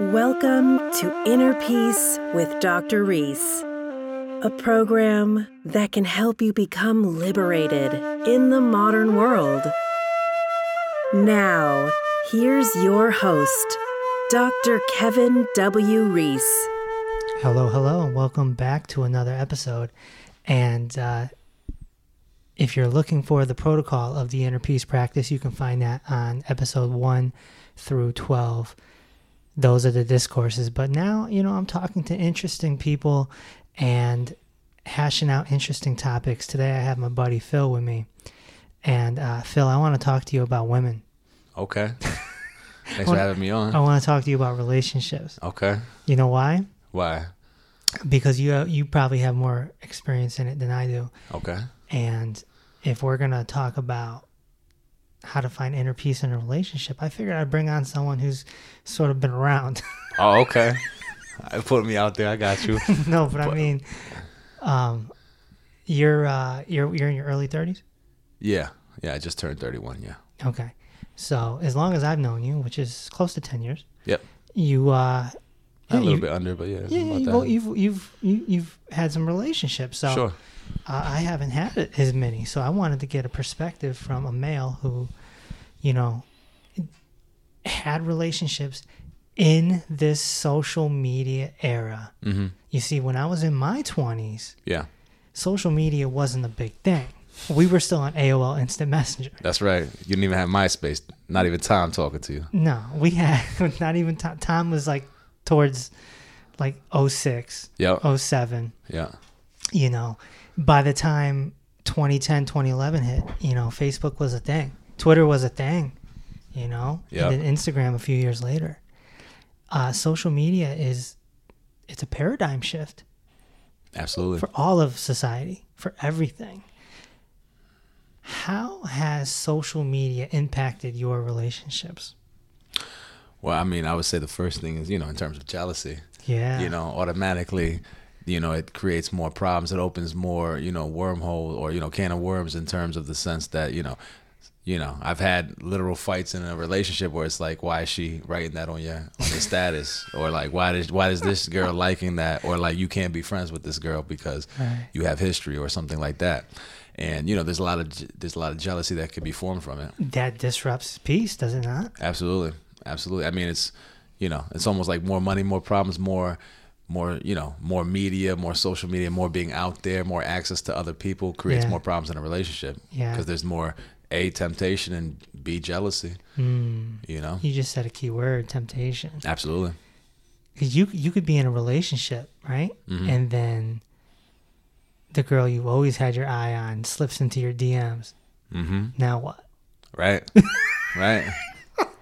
Welcome to Inner Peace with Dr. Reese, a program that can help you become liberated in the modern world. Now, here's your host, Dr. Kevin W. Reese. Hello, hello, and welcome back to another episode. And uh, if you're looking for the protocol of the inner peace practice, you can find that on episode 1 through 12. Those are the discourses. But now, you know, I'm talking to interesting people and hashing out interesting topics. Today, I have my buddy Phil with me. And uh, Phil, I want to talk to you about women. Okay. Thanks for having me on. I want to talk to you about relationships. Okay. You know why? Why? Because you you probably have more experience in it than I do. Okay. And if we're going to talk about how to find inner peace in a relationship, I figured I'd bring on someone who's sort of been around. Oh, okay. I put me out there. I got you. no, but I mean, um, you're uh, you're you're in your early thirties. Yeah. Yeah. I just turned 31. Yeah. Okay, so as long as I've known you, which is close to ten years, Yep. you uh, Not a little you- bit under, but yeah. yeah, you've, that. you've you've you, you've had some relationships. So Sure. Uh, I haven't had as many, so I wanted to get a perspective from a male who, you know, had relationships in this social media era. Mm-hmm. You see, when I was in my twenties, Yeah. social media wasn't a big thing. We were still on AOL Instant Messenger. That's right. You didn't even have MySpace. Not even Tom talking to you. No, we had not even ti time was like towards like 06, Yep. 07. Yeah. you know, by the time 2010, 2011 hit, you know, Facebook was a thing, Twitter was a thing, you know, Yep. and then Instagram a few years later. Uh, social media is it's a paradigm shift Absolutely. for all of society, for everything. How has social media impacted your relationships? Well, I mean, I would say the first thing is, you know, in terms of jealousy, Yeah. you know, automatically, you know, it creates more problems. It opens more, you know, wormhole or, you know, can of worms in terms of the sense that, you know, you know, I've had literal fights in a relationship where it's like, why is she writing that on your on your status, or like, why does why is this girl liking that, or like, you can't be friends with this girl because Right. you have history or something like that, and you know, there's a lot of there's a lot of jealousy that could be formed from it. that disrupts peace, does it not? Absolutely, absolutely. I mean, it's you know, it's almost like more money, more problems, more, more you know, more media, more social media, more being out there, more access to other people creates Yeah. more problems in a relationship. Yeah. because there's more a temptation and b jealousy. Mm. You know, You just said a key word, temptation. absolutely. Because you you could be in a relationship, right? Mhm. And then the girl you've always had your eye on slips into your DMs. Mm-hmm. Now what? Right, right.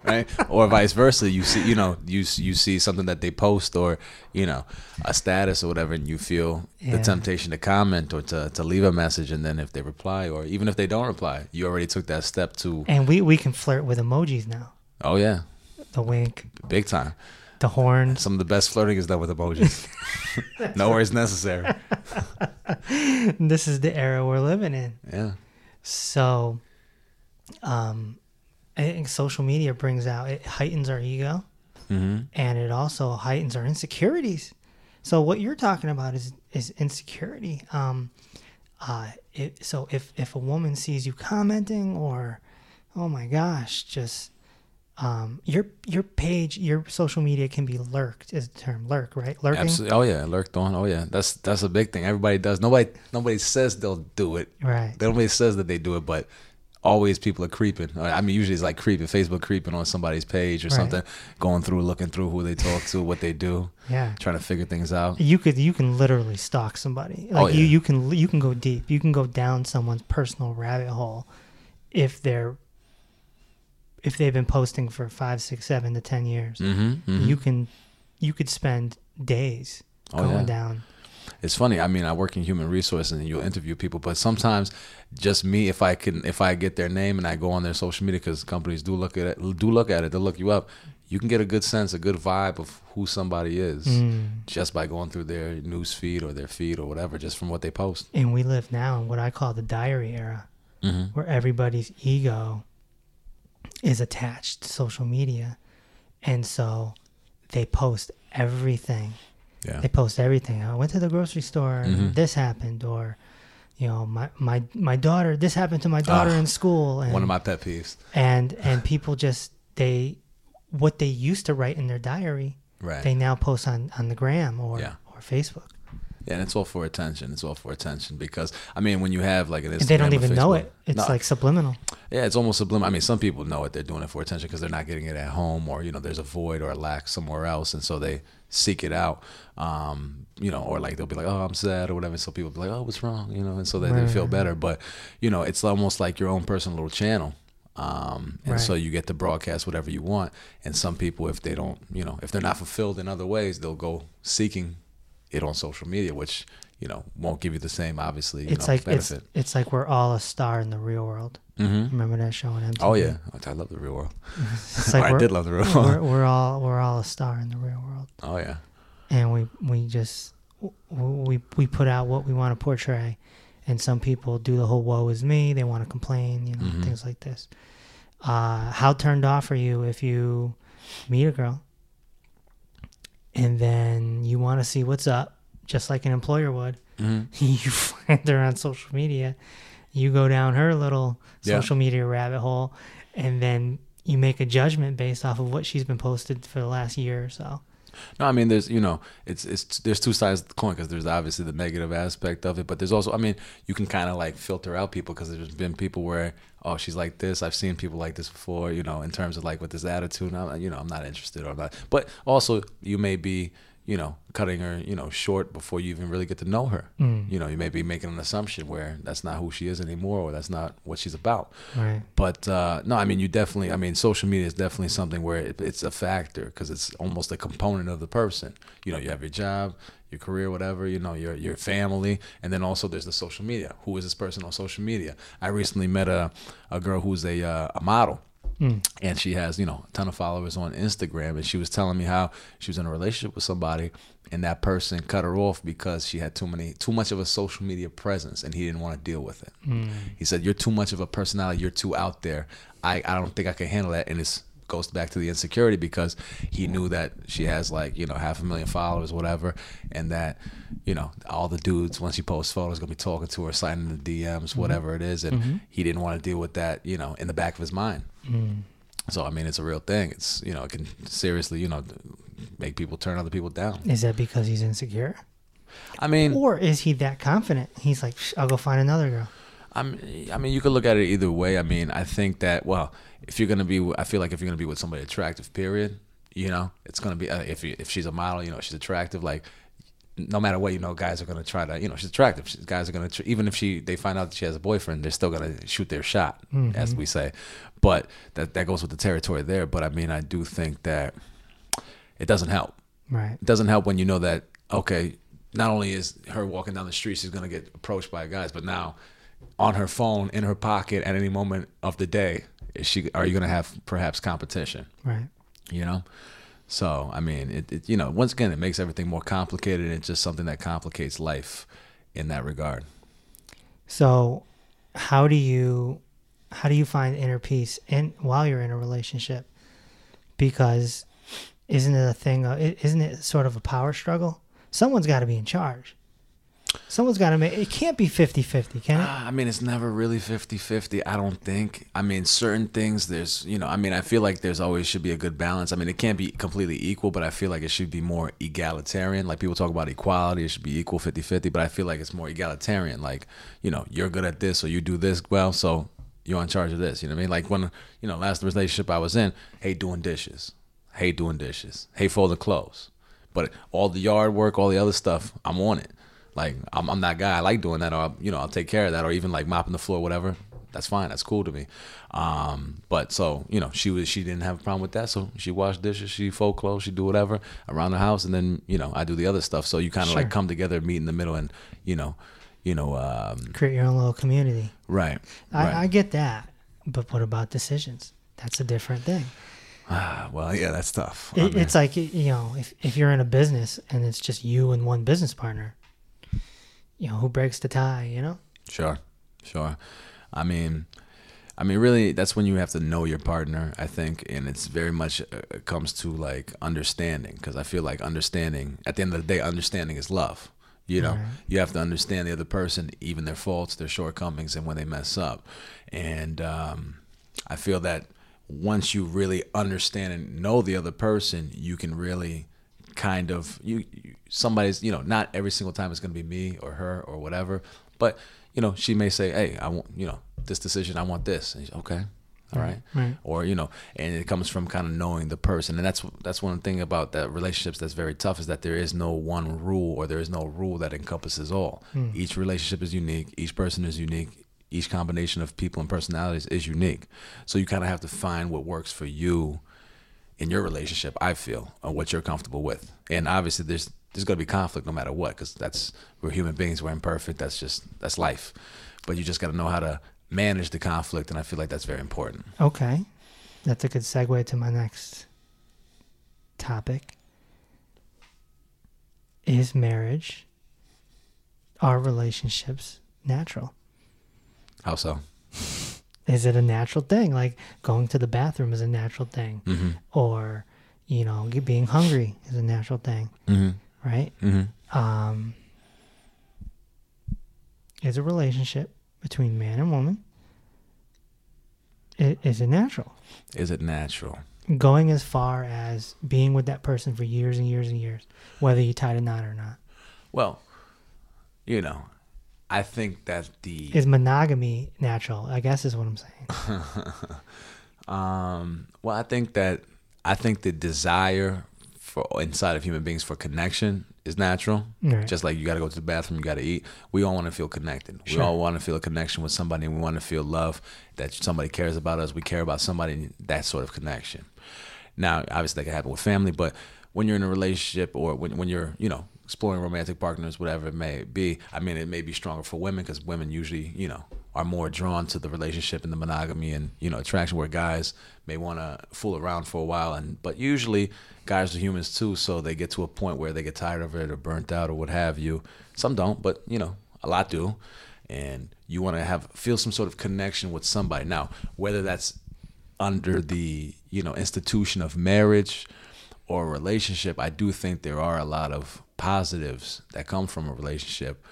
Right, or vice versa. You see, you know, you you see something that they post, or you know, a status or whatever, and you feel Yeah. the temptation to comment or to, to leave a message, and then if they reply, or even if they don't reply, you already took that step to And we we can flirt with emojis now. Oh yeah, The wink, big time. the horn. Some of the best flirting is done with emojis. no words necessary. this is the era we're living in. Yeah, So, um, I think social media brings out it heightens our ego, hmm and it also heightens our insecurities. So what you're talking about is is insecurity. Um, uh, it, so if if a woman sees you commenting or, oh my gosh, just um, your your page, your social media can be lurked is the term lurk, right? Lurking, absolutely. Oh yeah, lurked on. Oh yeah, that's that's a big thing. Everybody does. Nobody nobody says they'll do it. right? Nobody says that they do it, but always people are creeping. I mean, usually it's like creeping, Facebook creeping on somebody's page or Right. something, going through, looking through who they talk to, what they do, Yeah. trying to figure things out. You could you can literally stalk somebody. Like Oh, you yeah. you can you can go deep. You can go down someone's personal rabbit hole if they're if they've been posting for five, six, seven to ten years. Mm-hmm, You can you could spend days Oh, going yeah. down. It's funny. I mean, I work in human resources and you'll interview people, but sometimes just me, if I can, if I get their name and I go on their social media, because companies do look at it, do look at it, they'll look you up. You can get a good sense, a good vibe of who somebody is Mm. just by going through their news feed or their feed or whatever, just from what they post. And we live now in what I call the diary era, Mm-hmm. where everybody's ego is attached to social media. And so they post everything. Yeah. They post everything. I went to the grocery store and Mhm. this happened, or you know, my my my daughter. This happened to my daughter in school. And, One of my pet peeves. and and people just they what they used to write in their diary Right. they now post on on the gram or Yeah. or Facebook. Yeah, and it's all for attention. It's all for attention because I mean, when you have like an Instagram, And they don't even know it. It's No, like subliminal. yeah, it's almost subliminal. I mean, some people know it; they're doing it for attention because they're not getting it at home, or you know, there's a void or a lack somewhere else, and so they seek it out. Um, you know, or like they'll be like, "Oh, I'm sad" or whatever. So people be like, "Oh, what's wrong?" You know, and so they, they feel better. But you know, it's almost like your own personal little channel. Um, and Right. so you get to broadcast whatever you want. And some people, if they don't, you know, if they're not fulfilled in other ways, they'll go seeking it on social media, which you know won't give you the same, obviously, you It's know, like it's benefit. it's like we're all a star in the real world. hmm Remember that show on MTV? Oh yeah, I love the real world. It's like I did love the real we're, world. we're all we're all a star in the real world, Oh yeah, and we we just we we put out what we want to portray, and some people do the whole "woe is me." They want to complain, you know, Mhm. things like this. Uh, how turned off are you if you meet a girl, and then you want to see what's up, just like an employer would? hmm you find her on social media, you go down her little Yeah. social media rabbit hole, and then you make a judgment based off of what she's been posted for the last year or so. No, I mean, there's you know, it's it's there's two sides of the coin because there's obviously the negative aspect of it, but there's also, I mean, you can kind of like filter out people because there's been people where oh she's like this. I've seen people like this before, you know, in terms of like with this attitude. I'm, you know, I'm not interested or I'm not. But also, you may be you know cutting her you know short before you even really get to know her. Mm. You know, you may be making an assumption where that's not who she is anymore or that's not what she's about. Right. But uh, no, I mean, you definitely. I mean, social media is definitely something where it, it's a factor because it's almost a component of the person. You know, you have your job, your career, whatever. You know, your your family, and then also there's the social media. Who is this person on social media? I recently met a a girl who's a uh, a model. Mm. And she has, you know, a ton of followers on Instagram. And she was telling me how she was in a relationship with somebody, and that person cut her off because she had too many, too much of a social media presence, and he didn't want to deal with it. Mm. He said, "You're too much of a personality. You're too out there. I, I don't think I can handle that." And it goes back to the insecurity because he knew that she has like you know half a million followers, whatever, and that you know all the dudes once she posts photos gonna be talking to her, signing the DMs, whatever it is, and Mhm. he didn't want to deal with that, you know, in the back of his mind. Mm. So I mean, it's a real thing. It's you know, it can seriously you know make people turn other people down. Is that because he's insecure? I mean, Or is he that confident? He's like, I'll go find another girl. I'm, I mean, you could look at it either way. I mean, I think that well, if you're gonna be, I feel like if you're gonna be with somebody attractive, period, you know, it's gonna be uh, if you, if she's a model, you know, she's attractive, like. No matter what, you know, guys are gonna try to, you know, she's attractive. She's, guys are gonna, tr- even if she, they find out that she has a boyfriend, they're still gonna shoot their shot, as Mhm. we say. But that that goes with the territory there. But I mean, I do think that it doesn't help. Right. It doesn't help when you know that okay, not only is her walking down the street, she's gonna get approached by guys, but now on her phone in her pocket at any moment of the day, is she are you gonna have perhaps competition? Right. You know. So I mean, it, it you know once again it makes everything more complicated. It's just something that complicates life in that regard. So, how do you how do you find inner peace in while you're in a relationship? Because isn't it a thing? Isn't it sort of a power struggle? Someone's got to be in charge. Someone's got to make. It can't be 50-50, can it? Ah, I mean, it's never really 50-50, I don't think. I mean, certain things there's, you know, I mean, I feel like there's always should be a good balance. I mean, it can't be completely equal, but I feel like it should be more egalitarian. Like people talk about equality, it should be equal 50-50, but I feel like it's more egalitarian. Like, you know, you're good at this or you do this well, so you're in charge of this. You know what I mean? Like when, you know, last relationship I was in, hate doing dishes, hate doing dishes, hate folding clothes. But all the yard work, all the other stuff, I'm on it. Like I'm, I'm that guy. I like doing that, or you know, I'll take care of that, or even like mopping the floor, whatever. That's fine. That's cool to me. Um, but so you know, she was she didn't have a problem with that, so she washed dishes, she fold clothes, she do whatever around the house, and then you know, I do the other stuff. So you kind of Sure. like come together, meet in the middle, and you know, you know, um, Create your own little community. right, I, right. I get that, but what about decisions? That's a different thing. Ah, well, yeah, that's tough. It, it's like you know, if if you're in a business and it's just you and one business partner, you know, who breaks the tie? You know. Sure, sure. I mean, I mean, really, that's when you have to know your partner, I think, and it's very much uh, comes to like understanding because I feel like understanding at the end of the day, understanding is love. You know, Right. you have to understand the other person, even their faults, their shortcomings, and when they mess up. And um, I feel that once you really understand and know the other person, you can really kind of you, you somebody's you know not every single time it's going to be me or her or whatever, but you know she may say, hey, I want you know this decision, I want this. And okay, all right. Right. Or you know, and it comes from kind of knowing the person, and that's that's one thing about that relationships that's very tough is that there is no one rule or there is no rule that encompasses all. Hmm. Each relationship is unique. Each person is unique. Each combination of people and personalities is unique. So you kind of have to find what works for you in your relationship. I feel, or what you're comfortable with. And obviously, there's there's going to be conflict no matter what, because that's we're human beings. We're imperfect. That's just that's life. But you just got to know how to manage the conflict, and I feel like that's very important. Okay. That's a good segue to my next topic. Is marriage, our relationships, natural? How so? Is it a natural thing? Like going to the bathroom is a natural thing, Mm-hmm. or you know, being hungry is a natural thing, Mm-hmm. Right? Mm-hmm. Um, is a relationship between man and woman? i- Is it natural? Is it natural? going as far as being with that person for years and years and years, whether you tied a knot or not. Well, you know, I think that the Is monogamy natural? I guess is what I'm saying. Um, well, I think that I think the desire for inside of human beings for connection is natural. Right. Just like you got to go to the bathroom, you got to eat. We all want to feel connected. We all want to feel a connection with somebody, we want to feel love that somebody cares about us. We care about somebody. That sort of connection. Now, obviously, that can happen with family, but when you're in a relationship or when when you're, you know, exploring romantic partners, whatever it may be, I mean, it may be stronger for women because women usually, you know, are more drawn to the relationship and the monogamy and you know attraction, where guys may want to fool around for a while, and but usually guys are humans too, so they get to a point where they get tired of it or burnt out or what have you. Some don't, but you know, a lot do, and you want to have feel some sort of connection with somebody. Now, whether that's under the you know institution of marriage or relationship, I do think there are a lot of positives that come from a relationship.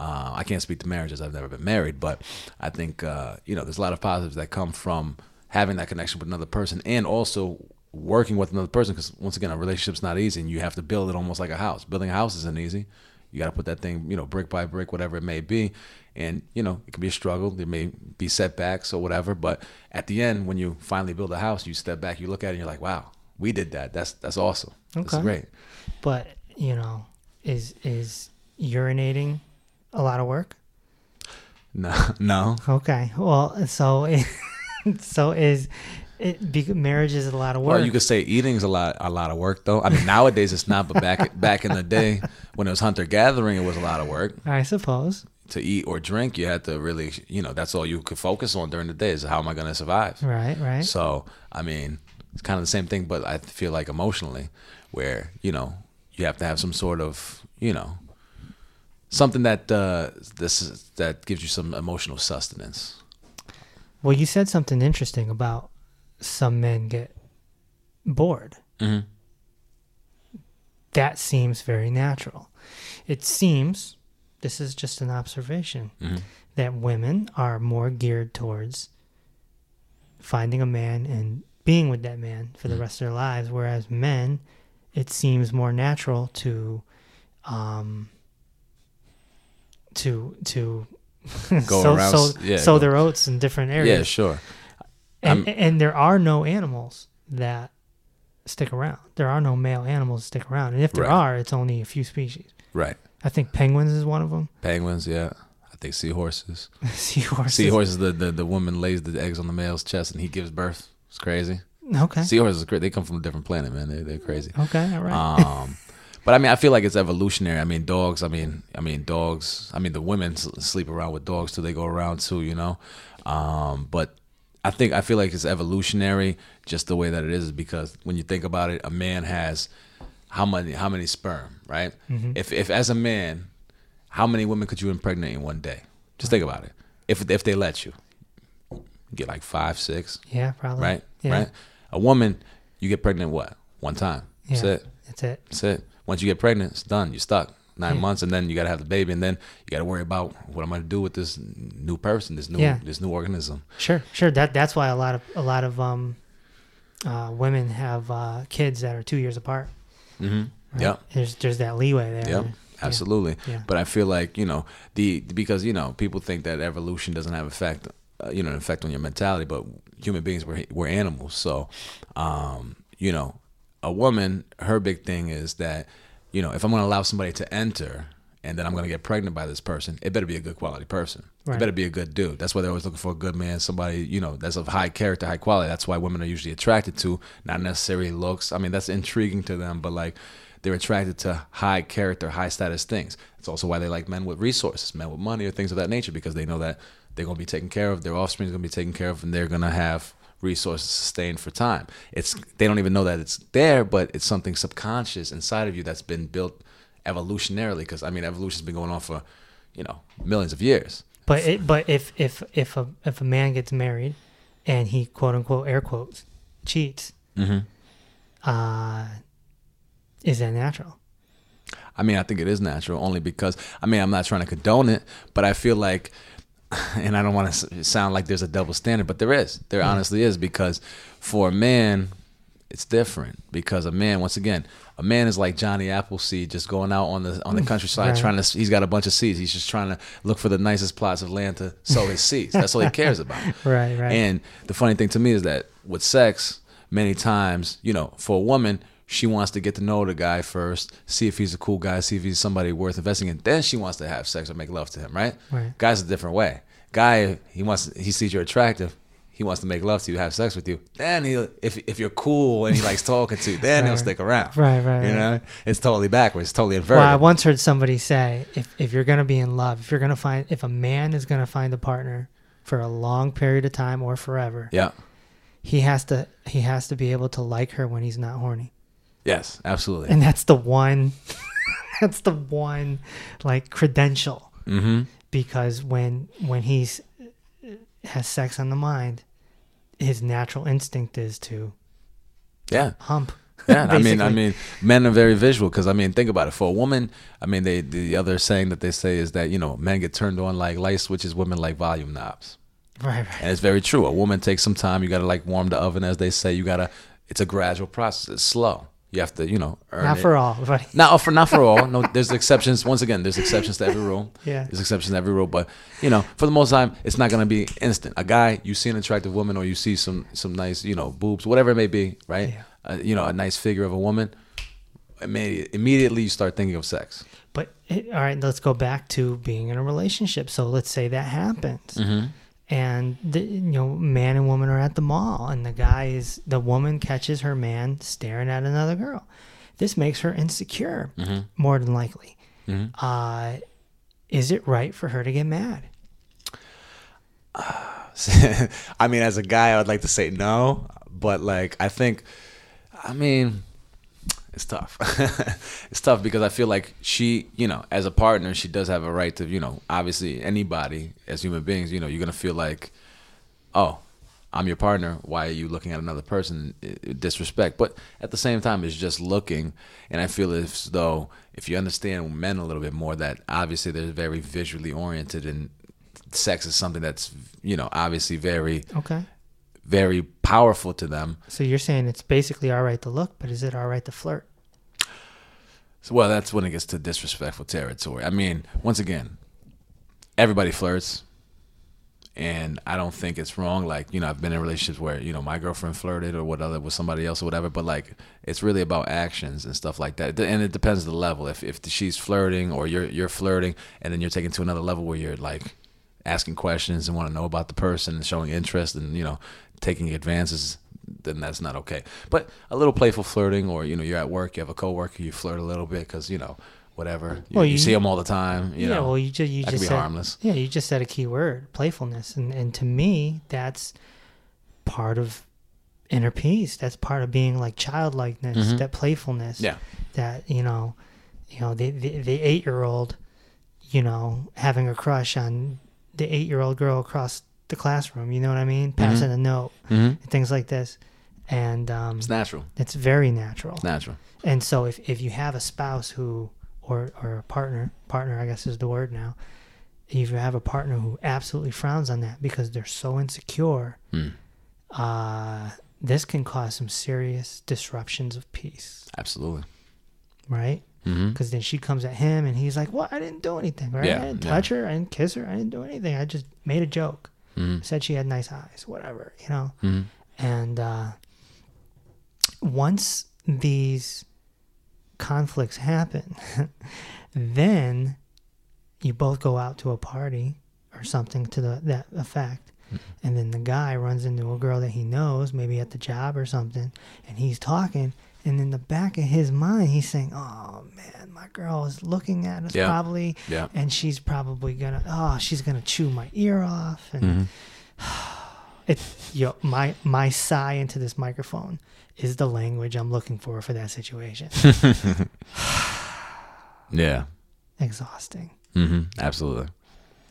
Uh, I can't speak to marriages; I've never been married, but I think uh, you know there's a lot of positives that come from having that connection with another person, and also working with another person. Because once again, a relationship's not easy, and you have to build it almost like a house. Building a house isn't easy. You got to put that thing, you know, brick by brick, whatever it may be, and you know it can be a struggle. There may be setbacks or whatever, but at the end, when you finally build a house, you step back, you look at it, and you're like, "Wow, we did that. That's that's awesome. Okay. That's great." But you know, is is urinating a lot of work? No, no. Okay. Well, so so is it? Because marriage is a lot of work. Well, you could say eating's a lot a lot of work though. I mean, nowadays it's not, but back back in the day when it was hunter gathering, it was a lot of work. I suppose. To eat or drink, you had to really, you know, that's all you could focus on during the day is how am I going to survive. Right. Right. So, I mean, it's kind of the same thing, but I feel like emotionally, where you know you have to have some sort of, you know, something that uh, this is, that gives you some emotional sustenance. Well, you said something interesting about some men get bored. hmm That seems very natural. It seems, this is just an observation, Mhm. that women are more geared towards finding a man and being with that man for the Mhm. rest of their lives, whereas men, it seems more natural to, um, to to Go sow, around sow, yeah, sow their oats in different areas. Yeah, sure. And, I'm- and there are no animals that stick around. There are no male animals that stick around. And if there Right. are, it's only a few species. Right. I think penguins is one of them. Penguins, yeah. I think seahorses. Seahorses. Seahorses, the, the the woman lays the eggs on the male's chest and he gives birth. It's crazy. Okay. Seahorses. They come from a different planet, man. They they're crazy. Okay. All right. Um, but I mean, I feel like it's evolutionary. I mean, dogs. I mean, I mean, dogs. I mean, the women sleep around with dogs too. They go around too, you know. Um, but I think I feel like it's evolutionary, just the way that it is, because when you think about it, a man has how many how many sperm, right? Mhm. If if as a man, how many women could you impregnate in one day? Just think about it. If if they let you, you get like five, six, Yeah, probably. right? Yeah. Right. A woman, you get pregnant what? One time. That's it. That's it. That's it. Once you get pregnant, it's done. You're stuck. Nine Yeah. months, and then you gotta have the baby, and then you gotta worry about what I'm gonna do with this new person, this new, Yeah. this new organism. Sure, sure. That that's why a lot of a lot of um, uh, women have uh, kids that are two years apart. Mm-hmm. Right? Yep. There's there's that leeway there. Yep. Absolutely. Yeah. But I feel like you know the because you know people think that evolution doesn't have effect, uh, you know, an effect on your mentality. But human beings we're we're animals, so um, you know, a woman her big thing is that you know if I'm going to allow somebody to enter and then I'm going to get pregnant by this person, it better be a good quality person. Right. It better be a good dude. That's why they're always looking for a good man, somebody you know that's of high character, high quality. That's why women are usually attracted to not necessarily looks. I mean, that's intriguing to them, but like they're attracted to high character, high status things. It's also why they like men with resources, men with money, or things of that nature, because they know that they're going to be taken care of, their offspring is going to be taken care of, and they're going to have resources sustained for time. It's they don't even know that it's there, but it's something subconscious inside of you that's been built evolutionarily. Because I mean, evolution's been going on for you know millions of years. But it, but if if if a if a man gets married, and he quote unquote air quotes cheats, Mm-hmm. uh, is that natural? I mean, I think it is natural only because I mean, I'm not trying to condone it, but I feel like, and I don't want to sound like there's a double standard, but there is. There honestly is because for a man, it's different because a man, once again, a man is like Johnny Appleseed, just going out on the on the mm, countryside Right. trying to. He's got a bunch of seeds. He's just trying to look for the nicest plots of land to sow his seeds. That's all he cares about. Right, right. And the funny thing to me is that with sex, many times, you know, for a woman, she wants to get to know the guy first, see if he's a cool guy, see if he's somebody worth investing in. Then she wants to have sex or make love to him, right? Right. Guy's a different way. Guy, he wants, he sees you're attractive. He wants to make love to you, have sex with you. Then he, if if you're cool and he likes talking to you, then he'll stick around. Right, right, You right. know, it's totally backwards. It's totally inverted. Well, I once heard somebody say, if if you're gonna be in love, if you're gonna find, if a man is gonna find a partner for a long period of time or forever, yeah. he has to he has to be able to like her when he's not horny, Yes. Absolutely. and that's the one, that's the one, like credential, mm-hmm. because when when he's has sex on the mind, his natural instinct is to Yeah. hump. Yeah, I mean, I mean, men are very visual because I mean, think about it. For a woman, I mean, they the other saying that they say is that you know men get turned on like light switches, women like volume knobs, right, right. and it's very true. A woman takes some time. You got to like warm the oven, as they say. You gotta. It's a gradual process. It's slow. You have to, you know, earn Not it. for all, but Not for not for all. No, there's exceptions. Once again, there's exceptions to every rule. Yeah. There's exceptions to every rule, but you know, for the most time, it's not gonna be instant. A guy, you see an attractive woman, or you see some some nice, you know, boobs, whatever it may be, right? Yeah. Uh, you know, a nice figure of a woman. Immediately, immediately you start thinking of sex. But all right, let's go back to being in a relationship. So let's say that happens, Mm-hmm. And the, you know, man and woman are at the mall, and the guy is the woman catches her man staring at another girl. This makes her insecure, Mm-hmm. more than likely. Mhm. Uh, is it right for her to get mad? I mean, as a guy, I would like to say no, but like I think, I mean, it's tough. it's tough because I feel like she, you know, as a partner, she does have a right to, you know, obviously anybody as human beings, you know, you're gonna feel like, oh, I'm your partner. Why are you looking at another person? Disrespect. But at the same time, it's just looking, and I feel as though if you understand men a little bit more, that obviously they're very visually oriented and sex is something that's you know obviously very Okay. very powerful to them So you're saying it's basically all right to look, but is it all right to flirt? So, well that's when it gets to disrespectful territory. I mean once again everybody flirts and i don't think it's wrong. Like you know i've been in relationships where you know my girlfriend flirted or whatever with somebody else or whatever but like it's really about actions and stuff like that. And it depends on the level. If if she's flirting or you're you're flirting and then you're taking to another level where you're like asking questions and want to know about the person and showing interest and you know taking advances then that's not okay but a little playful flirting or you know you're at work you have a coworker you flirt a little bit because you know whatever you, Well, you you- see them all the time you yeah. know well, you just you just said, harmless Yeah, you just said a key word, playfulness, and and to me, that's part of inner peace. That's part of being like childlikeness, Mhm. that playfulness. yeah That you know, you know, the the, the eight year old, you know, having a crush on the eight year old girl across the classroom. You know what I mean? Passing a note Mm-hmm. and things like this, and um, It's natural. it's very natural. It's natural. And so if, if you have a spouse who or or a partner, partner I guess is the word now, if you have a partner who absolutely frowns on that because they're so insecure, Mm. uh, this can cause some serious disruptions of peace, Absolutely. right? Mm-hmm. Because then she comes at him and he's like, "Well, I didn't do anything, right? Yeah, I didn't yeah. touch her, I didn't kiss her, I didn't do anything. I just made a joke, Mm-hmm. said she had nice eyes, whatever, you know." Mm-hmm. And uh, once these conflicts happen, then you both go out to a party or something to the, that effect. And then the guy runs into a girl that he knows, maybe at the job or something, and he's talking. And in the back of his mind, he's saying, "Oh man, my girl is looking at us Yeah. probably, Yeah. and she's probably gonna, oh, she's gonna chew my ear off." And Mm-hmm. it yo my my sigh into this microphone is the language I'm looking for for that situation. Yeah. Exhausting. Mm-hmm. Absolutely.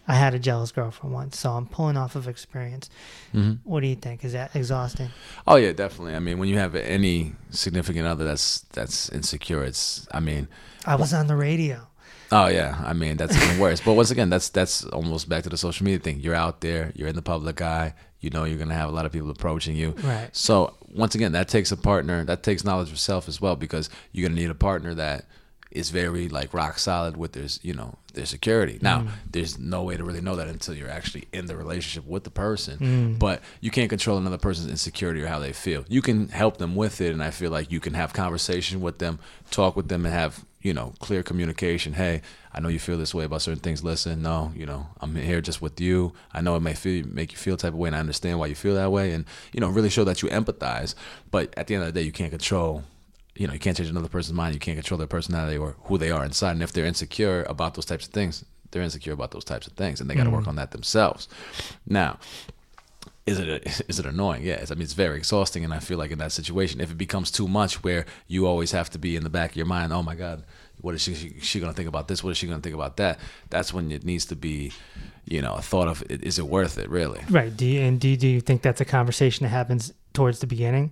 I had a jealous girlfriend once, so I'm pulling off of experience. Mm-hmm. What do you think? Is that exhausting? Oh yeah, definitely. I mean, when you have any significant other that's that's insecure, it's. I mean, I was on the radio. oh yeah. I mean, that's even worse. But once again, that's that's almost back to the social media thing. You're out there. You're in the public eye. You know, you're gonna have a lot of people approaching you. Right. So once again, that takes a partner. That takes knowledge of self as well, because you're gonna need a partner that is very like rock solid with their you know their security. Now, mm. there's no way to really know that until you're actually in the relationship with the person. Mm. But you can't control another person's insecurity or how they feel. You can help them with it, and I feel like you can have conversation with them, talk with them, and have you know clear communication. Hey, I know you feel this way about certain things. Listen, no, you know I'm here just with you. I know it may feel make you feel type of way, and I understand why you feel that way, and you know really show that you empathize. But at the end of the day, you can't control you know, you can't change another person's mind. You can't control their personality or who they are inside. And if they're insecure about those types of things, they're insecure about those types of things, and they got to work mm. on that themselves. Now, is it is it annoying? Yes. I mean, it's very exhausting, and I feel like in that situation, if it becomes too much, where you always have to be in the back of your mind, oh my God, what is she she, she gonna think about this? What is she gonna think about that? That's when it needs to be, you know, a thought of is it worth it really? Right. Do you, and do, do you think that's a conversation that happens towards the beginning?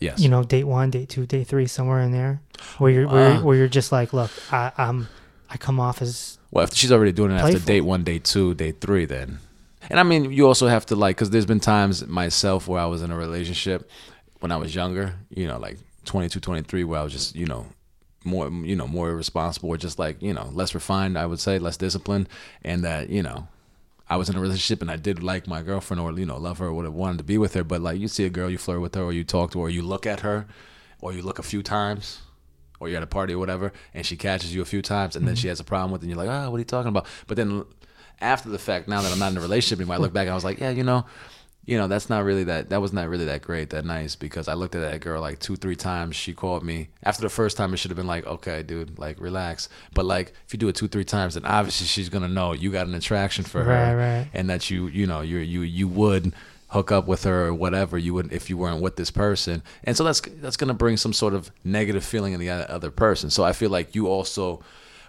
Yes. You know, date one, date two, date three, somewhere in there, where you're where, Uh. where you're just like, look, I, I'm I come off as Well, if she's already doing it after date one, date two, date three, then. And I mean, you also have to like, because there's been times myself where I was in a relationship when I was younger, you know, like 22, 23, where I was just, you know, more, you know, more irresponsible or just like, you know, less refined, I would say, less disciplined. And that, you know, I was in a relationship and I did like my girlfriend or, you know, love her or would have wanted to be with her. But like, you see a girl, you flirt with her or you talk to her or you look at her or you look a few times or you're at a party or whatever, and she catches you a few times, and then she has a problem with it, and you're like, ah, what are you talking about? But then after the fact, now that I'm not in a relationship anymore, I look back and I was like, yeah, you know, you know, that's not really that, that was not really that great, that nice, because I looked at that girl like two, three times. She called me. After the first time, it should have been like, okay, dude, like, relax. But like, if you do it two, three times, then obviously she's to know you got an attraction for her. right. And that you, you know, you you, you would hook up with her or whatever you would if you weren't with this person and so that's that's going to bring some sort of negative feeling in the other person so i feel like you also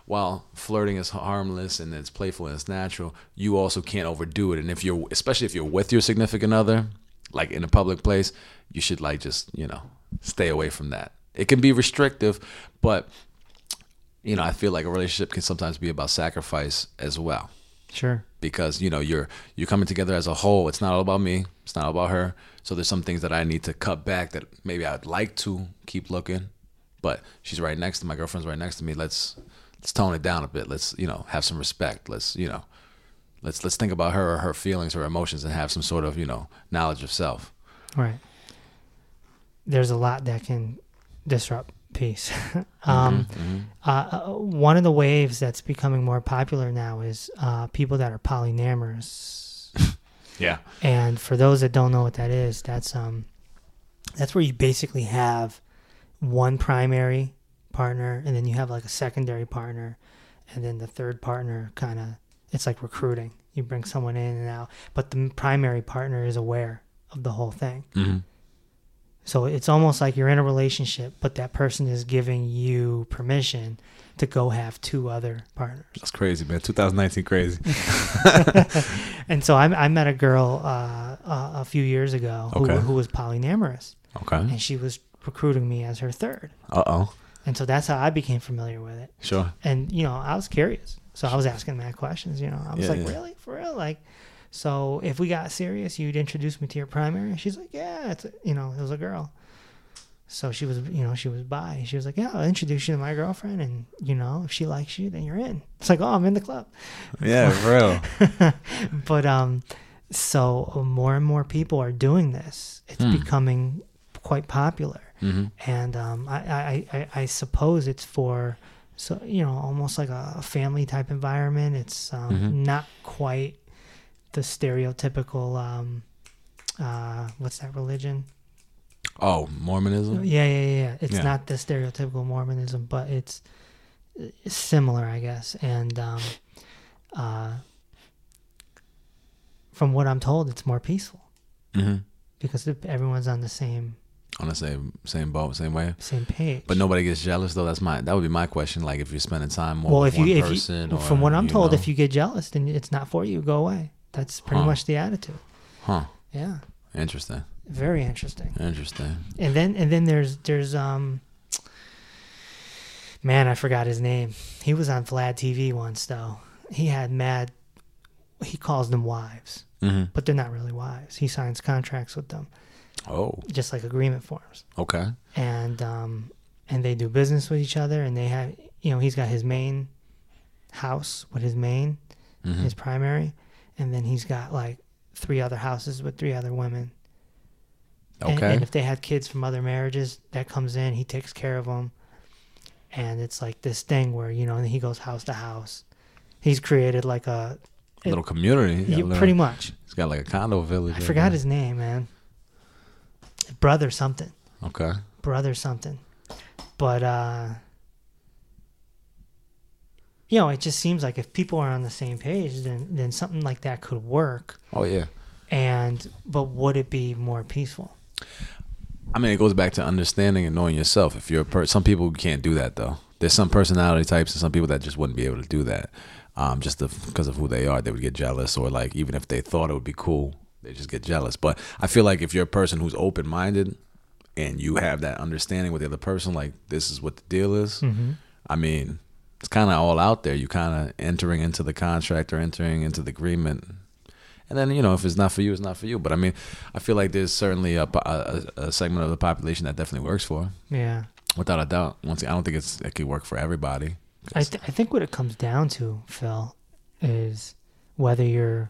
while flirting is harmless and it's playful and it's natural you also can't overdo it and if you're especially if you're with your significant other like in a public place you should like just you know stay away from that it can be restrictive but you know i feel like a relationship can sometimes be about sacrifice as well sure. because you know you're you're coming together as a whole. It's not all about me. It's not all about her. So there's some things that I need to cut back that maybe I'd like to keep looking, but she's right next to my girlfriend's right next to me. Let's let's tone it down a bit. Let's you know have some respect. Let's you know let's let's think about her or her feelings, her emotions, and have some sort of you know knowledge of self. Right. There's a lot that can disrupt peace. um, Uh, uh, one of the waves that's becoming more popular now is uh, people that are polyamorous. Yeah. And for those that don't know what that is, that's um, that's where you basically have one primary partner, and then you have like a secondary partner, and then the third partner kind of it's like recruiting. You bring someone in and out, but the primary partner is aware of the whole thing. hmm So it's almost like you're in a relationship, but that person is giving you permission to go have two other partners. That's crazy, man. 2019 crazy. And so I, I met a girl uh, uh, a few years ago who, Okay. who was polyamorous, Okay. and she was recruiting me as her third. Uh oh. And so that's how I became familiar with it. Sure. And you know, I was curious, so I was asking mad questions. You know, I was Yeah, like, yeah. really, for real, like. So if we got serious, you'd introduce me to your primary. And she's like, yeah, it's a, you know, it was a girl. So she was, you know, she was bi. She was like, yeah, I'll introduce you to my girlfriend, and you know, if she likes you, then you're in. It's like, oh, I'm in the club. Yeah, for real. but um, so more and more people are doing this. It's Hmm. becoming quite popular, hmm and um, I, I, I, I suppose it's for so you know almost like a family type environment. It's um, Mhm. not quite the stereotypical um, uh, what's that religion? Oh, Mormonism. Yeah, yeah, yeah. It's Yeah. not the stereotypical Mormonism, but it's, similar, I guess. And um, uh, from what I'm told, it's more peaceful hmm because everyone's on the same On the same same boat, same way. same page. But nobody gets jealous though. That's my that would be my question. Like if you're spending time more well, with if you one if person, you or, from what I'm told, know. if you get jealous, then it's not for you. Go away. That's pretty Huh. much the attitude. huh, Yeah, interesting, very interesting. interesting. and then and then there's there's um man i forgot his name he was on vlad tv once though he had mad he calls them wives hmm but they're not really wives he signs contracts with them Oh, just like agreement forms okay. and um and they do business with each other and they have you know he's got his main house with his main hmm his primary and then he's got like three other houses with three other women And, Okay. and if they had kids from other marriages, that comes in, he takes care of them. And it's like this thing where, you know, he goes house to house. He's created like a, little community. you- Yeah, little- pretty much. He's got like a condo village. I forgot his name, man. Brother something. Okay. Brother something. But, uh, you know, it just seems like if people are on the same page, then, then something like that could work. Oh yeah. And, but would it be more peaceful? I mean, it goes back to understanding and knowing yourself. If you're a per- some people can't do that though. There's some personality types and some people that just wouldn't be able to do that, um, just because of who they are. They would get jealous, or like even if they thought it would be cool, they just get jealous. But I feel like if you're a person who's open minded and you have that understanding with the other person, like this is what the deal is. Mm-hmm. I mean, it's kind of all out there. You kind of entering into the contract or entering into the agreement. And then, you know, if it's not for you, it's not for you. But I mean, I feel like there's certainly a, a, a segment of the population that definitely works for, Yeah. without a doubt. Once I don't think it's it could work for everybody. I, th- I think what it comes down to, Phil, is whether you're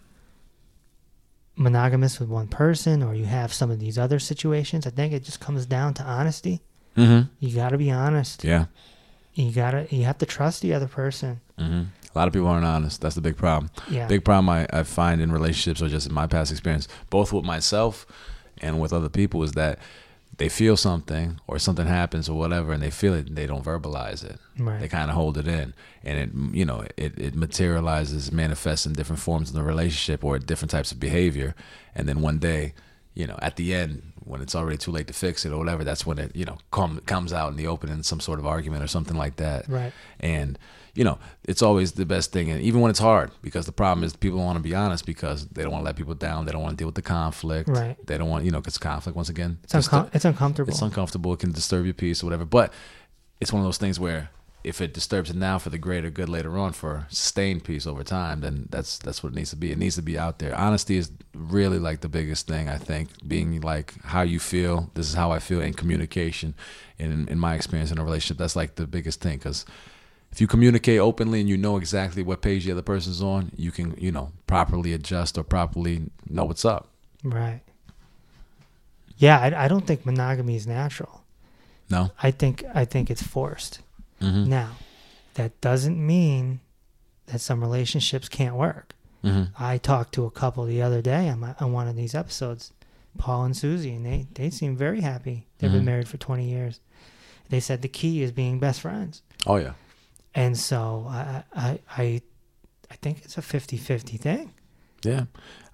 monogamous with one person or you have some of these other situations. I think it just comes down to honesty. mm-hmm. You got to be honest. Yeah. You got to you have to trust the other person. hmm A lot of people aren't honest. That's the big problem. Yeah. Big problem I, I find in relationships or just in my past experience, both with myself and with other people, is that they feel something or something happens or whatever, and they feel it and they don't verbalize it. right. They kind of hold it in, and it you know it, it materializes, manifests in different forms in the relationship or different types of behavior, and then one day, you know, at the end when it's already too late to fix it or whatever, that's when it you know come, comes out in the open in some sort of argument or something like that right. and you know it's always the best thing. And even when it's hard because the problem is people don't want to be honest because they don't want to let people down. They don't want to deal with the conflict. Right. they don't want you know because conflict once again It's, uncom- it's uncomfortable. it's uncomfortable. It can disturb your peace or whatever. But it's one of those things where if it disturbs it now for the greater good later on for sustained peace over time then that's that's what it needs to be. It needs to be out there. Honesty is really like the biggest thing i think. Being like how you feel this is how i feel in communication in in my experience in a relationship that's like the biggest thing because if you communicate openly and you know exactly what page the other person's on you can you know properly adjust or properly know what's up right. Yeah, I, I don't think monogamy is natural. no I think I think it's forced. mm-hmm. Now, that doesn't mean that some relationships can't work. Mm-hmm. I talked to a couple the other day on, my, on one of these episodes, Paul and Susie, and they, they seem very happy. They've Mhm. been married for 20 years. They said the key is being best friends. oh yeah And so I, I, I, I think it's a 50 50 thing. Yeah.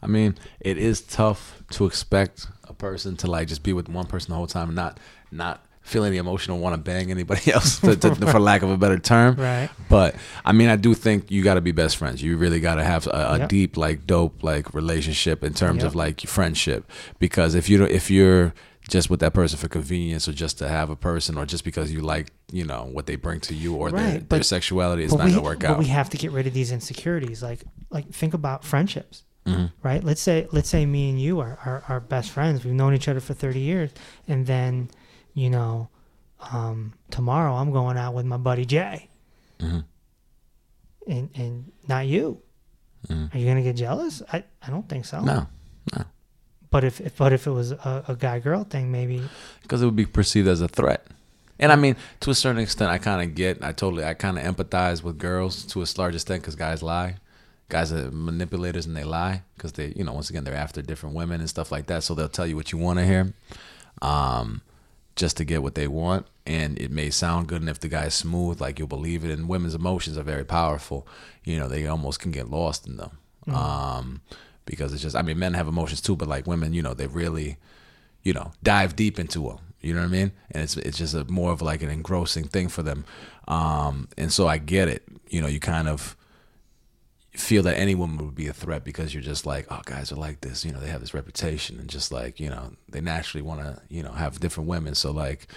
I mean, it is tough to expect a person to like just be with one person the whole time and not not feel any emotional want to bang anybody else, to, to, for lack of a better term. Right. But I mean, I do think you got to be best friends. You really got to have a, a Yep. deep, like, dope, like relationship in terms Yep. of like friendship. Because if you don't, if you're just with that person for convenience or just to have a person or just because you like, you know, what they bring to you or their, Right, their but- sexuality, is not we, gonna work but out. we have to get rid of these insecurities. Like like think about friendships. Mhm. right? Let's say let's say me and you are, are, are best friends. We've known each other for thirty years, and then, you know, um, tomorrow I'm going out with my buddy Jay, Mhm. and and not you. Mhm. Are you gonna get jealous? I, I don't think so. No. No, But if, if but if it was a, a guy girl thing, maybe because it would be perceived as a threat. And I mean, to a certain extent, I kind of get, I totally, I kind of empathize with girls to a large extent because guys lie. Guys are manipulators and they lie because they, you know, once again, they're after different women and stuff like that. So they'll tell you what you want to hear um, just to get what they want. And it may sound good. And if the guy's smooth, like you'll believe it. And women's emotions are very powerful. You know, they almost can get lost in them. Um, because it's just, I mean, men have emotions too, but like women, you know, they really, you know, dive deep into them. You know what I mean? And it's it's just a more of like an engrossing thing for them. Um, and so I get it. You know, you kind of feel that any woman would be a threat because you're just like, oh, guys are like this. You know, they have this reputation, and just like you know, they naturally want to you know have different women. So like,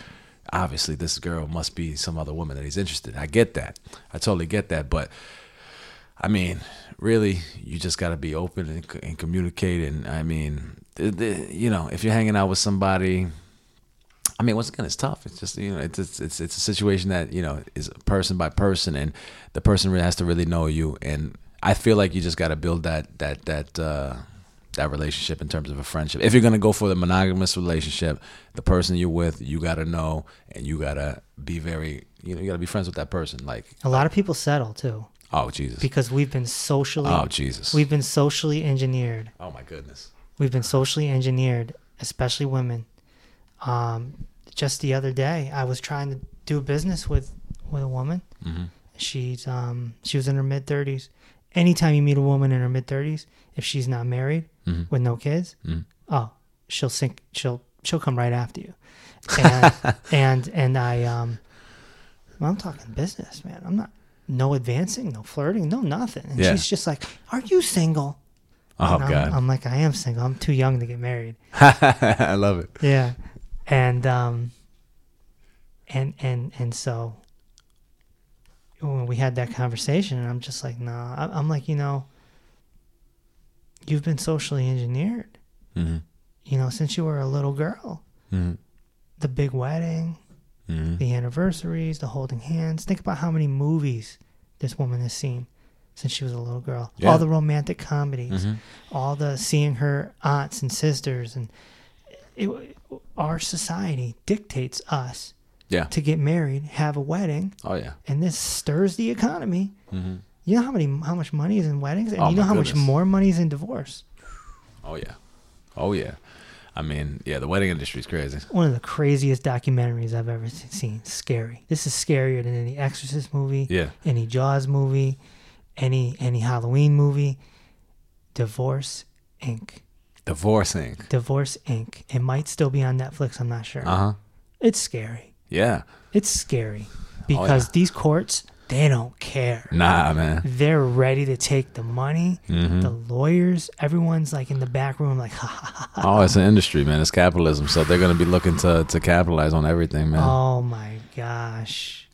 obviously, this girl must be some other woman that he's interested. in. I get that. I totally get that. But I mean, really, you just got to be open and, and communicate. And I mean, you know, if you're hanging out with somebody, I mean, once again, it's tough. It's just you know, it's it's it's, it's a situation that you know is person by person, and the person really has to really know you. And I feel like you just got to build that that that uh, that relationship in terms of a friendship. If you're gonna go for the monogamous relationship, the person you're with, you got to know, and you got to be very, you know, you got to be friends with that person. Like, a lot of people settle too oh Jesus, because we've been socially oh Jesus, we've been socially engineered. oh my goodness, We've been socially engineered, especially women. Um, just the other day, I was trying to do business with with a woman. hmm She's um she was in her mid thirties. Anytime you meet a woman in her mid thirties, if she's not married hmm with no kids, hmm oh, she'll sink. She'll she'll come right after you. And and and I um, well, I'm talking business, man. I'm not no advancing, no flirting, no nothing. And Yeah. she's just like, "Are you single?" Oh And I'm, God, I'm like, I am single. I'm too young to get married. I love it. Yeah, and um, and and and so when we had that conversation, and I'm just like, no, nah. I'm like, you know, you've been socially engineered, hmm you know, since you were a little girl. hmm The big wedding, hmm the anniversaries, the holding hands. Think about how many movies this woman has seen since she was a little girl. Yeah. All the romantic comedies, hmm all the seeing her aunts and sisters, and it, our society dictates us Yeah. to get married, have a wedding, Oh yeah. and this stirs the economy. hmm You know how many how much money is in weddings, and Oh, you know how much more money is in divorce. Oh yeah. Oh yeah. I mean, yeah, the wedding industry is crazy. One of the craziest documentaries I've ever seen. Scary. This is scarier than any Exorcist movie, Yeah. any Jaws movie, any any Halloween movie. Divorce Inc. Divorcing. Divorce Inc. It might still be on Netflix. I'm not sure. Uh huh. It's scary. Yeah. It's scary Oh, because yeah. these courts they don't care. Nah, man. They're ready to take the money. hmm The lawyers, everyone's like in the back room, like, ha ha ha. ha. Oh, it's an industry, man. It's capitalism, so they're gonna be looking to to capitalize on everything, man. Oh my gosh!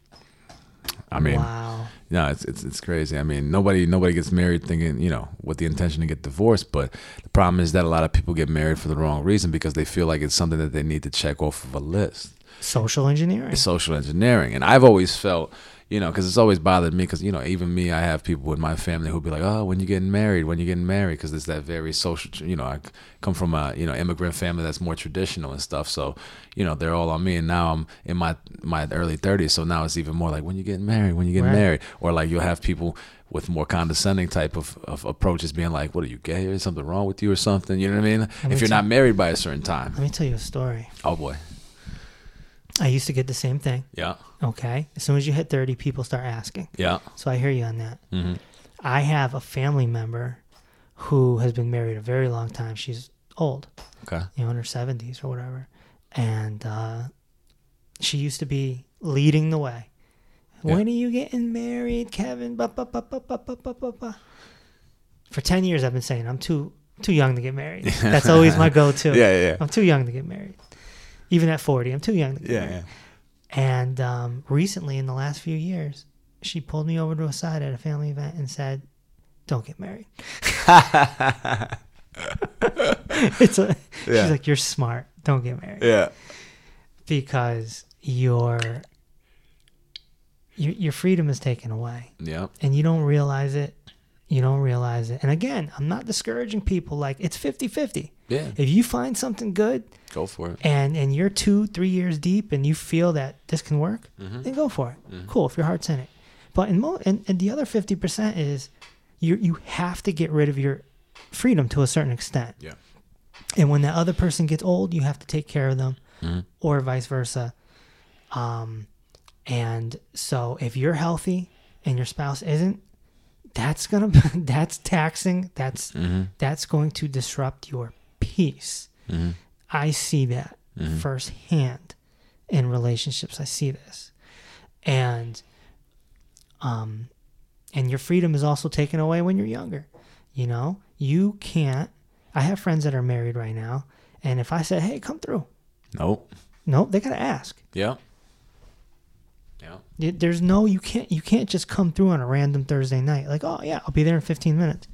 I mean, wow. no, it's it's it's crazy. I mean, nobody nobody gets married thinking, you know, with the intention to get divorced. But the problem is that a lot of people get married for the wrong reason because they feel like it's something that they need to check off of a list. Social engineering. It's social engineering, and I've always felt, you know, because it's always bothered me. Because you know, even me, I have people in my family who'll be like, "Oh, when you getting married? When you getting married?" Because it's that very social. You know, I come from a you know immigrant family that's more traditional and stuff. So, you know, they're all on me, and now I'm in my my early 30s. So now it's even more like, "When you getting married? When you getting Right. married?" Or like you'll have people with more condescending type of, of approaches, being like, "What are you gay? Is something wrong with you or something?" You know what I mean? me If you're tell- not married by a certain time, Let me tell you a story. oh boy, I used to get the same thing. Yeah. Okay. As soon as you hit 30, people start asking. Yeah. So I hear you on that. Mm-hmm. I have a family member who has been married a very long time. She's old. Okay. You know, in her 70s or whatever. And uh, she used to be leading the way. Yeah. When are you getting married, Kevin? Ba, ba, ba, ba, ba, ba, ba, ba. For 10 years, I've been saying, I'm too too young to get married. That's always my go to. yeah, yeah, yeah. I'm too young to get married. Even at 40, I'm too young to yeah, yeah. And um, recently, in the last few years, she pulled me over to a side at a family event and said, "Don't get married." it's a, Yeah. she's like, "You're smart. Don't get married Yeah. because your your your freedom is taken away, Yeah. and you don't realize it. You don't realize it. And again, I'm not discouraging people. Like it's 50-50. Yeah. If you find something good Go for it. and and you're two three years deep and you feel that this can work Mm-hmm. then go for it cool if your heart's in it but in mo- and, and the other 50% is you you have to get rid of your freedom to a certain extent Yeah. and when that other person gets old you have to take care of them Mhm. or vice versa um and so if you're healthy and your spouse isn't that's gonna that's taxing that's Mm-hmm. that's going to disrupt your peace Mm-hmm. I see that firsthand in relationships. I see this, and um, and your freedom is also taken away when you're younger. You know, you can't. I have friends that are married right now, and if I said, "Hey, come through," Nope. nope they gotta ask. Yeah. There's no you can't you can't just come through on a random Thursday night like, "Oh yeah, I'll be there in 15 minutes."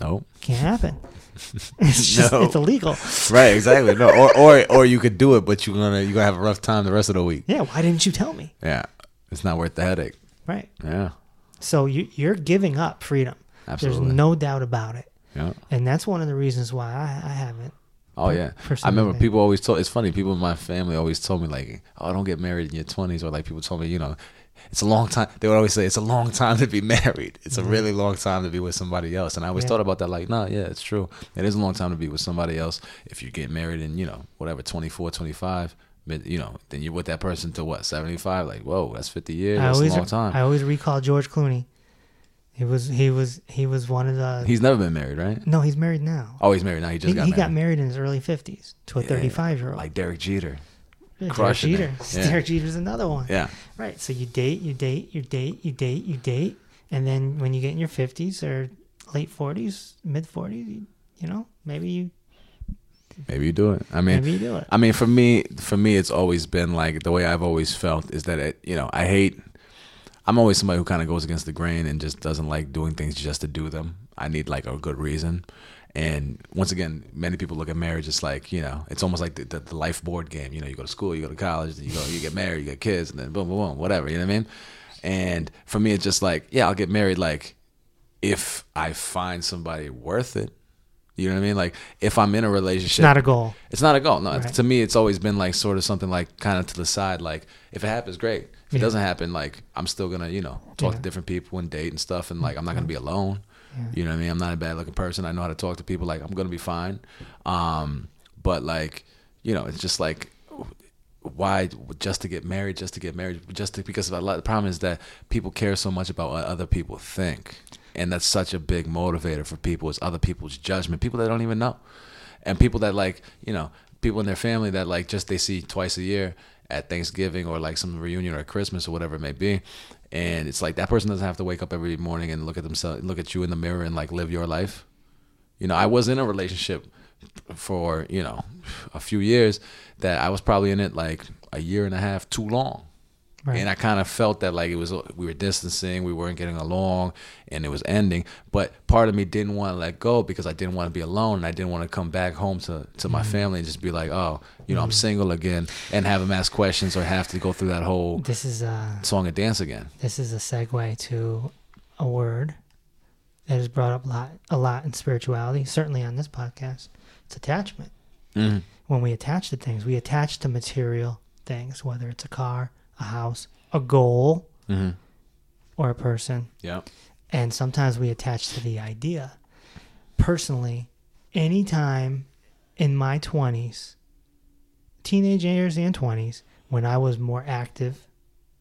Nope. Can't happen. it's just No. it's illegal. Right. Exactly. No. Or or or you could do it, but you're gonna you're gonna have a rough time the rest of the week. Yeah, why didn't you tell me? Yeah. It's not worth the headache. Right. Yeah. So you, you're giving up freedom. Absolutely. There's no doubt about it. Yeah. And that's one of the reasons why I, I haven't. Oh yeah, I remember people always told. It's funny. People in my family always told me like, "Oh, don't get married in your 20s," or like people told me, you know, it's a long time. They would always say it's a long time to be married. It's a mm-hmm. really long time to be with somebody else. And I always Yeah. thought about that like, no, yeah, it's true. It is a long time to be with somebody else. If you get married in, you know, whatever, 24, 25, mid- you know, then you're with that person to what, 75? Like, whoa, that's 50 years. I That's always a long time. I always recall George Clooney. He was he was he was one of the He's never been married, right? no he's married now. Oh, he's married now. He just he got he married. got married in his early fifties to a Yeah, thirty five year old. Like Derek Jeter. Derek it. Jeter. Yeah. Derek Jeter's another one. Yeah. Right. So you date, you date, you date, you date, you date, and then when you get in your fifties or late forties, mid forties, you, you know, maybe you Maybe you do it. I mean, maybe you do it. I mean, for me, for me, it's always been like the way I've always felt is that it, you know I hate. I'm always somebody who kind of goes against the grain and just doesn't like doing things just to do them. I need like a good reason. And once again, many people look at marriage as like you know it's almost like the, the, the life board game. You know, you go to school, you go to college, you go, you get married, you get kids, and then boom, boom, boom, whatever. You know what I mean? And for me, it's just like yeah, I'll get married like if I find somebody worth it. You know what I mean? Like if I'm in a relationship, It's not a goal. it's not a goal. No, Right. to me, it's always been like sort of something like kind of to the side. Like if it happens, great. If it Yeah. doesn't happen, like I'm still gonna, you know, talk Yeah. to different people and date and stuff, and like I'm not gonna be alone. Yeah. You know what I mean? I'm not a bad looking person. I know how to talk to people. Like I'm gonna be fine. Um, but like, you know, it's just like why just to get married, just to get married, just to, because of a lot. The problem is that people care so much about what other people think, and that's such a big motivator for people is other people's judgment. People that don't even know, and people that like you know people in their family that like just they see twice a year at Thanksgiving or like some reunion or Christmas or whatever it may be. And it's like that person doesn't have to wake up every morning and look at themselves, look at you in the mirror and like live your life. You know, I was in a relationship for, you know, a few years that I was probably in it like a year and a half too long. Right. And I kind of felt that like it was we were distancing, we weren't getting along, and it was ending. But part of me didn't want to let go because I didn't want to be alone, and I didn't want to come back home to to my family and just be like, oh, you know, I'm single again, and have them ask questions or have to go through that whole this is a, song and dance again. this is a segue to a word that is brought up a lot a lot in spirituality, certainly on this podcast. It's attachment. Mm. When we attach to things, we attach to material things, whether it's a car, a house, a goal, hmm or a person. Yeah. and sometimes we attach to the idea. Personally, anytime in my 20s, teenage years and 20s, when I was more active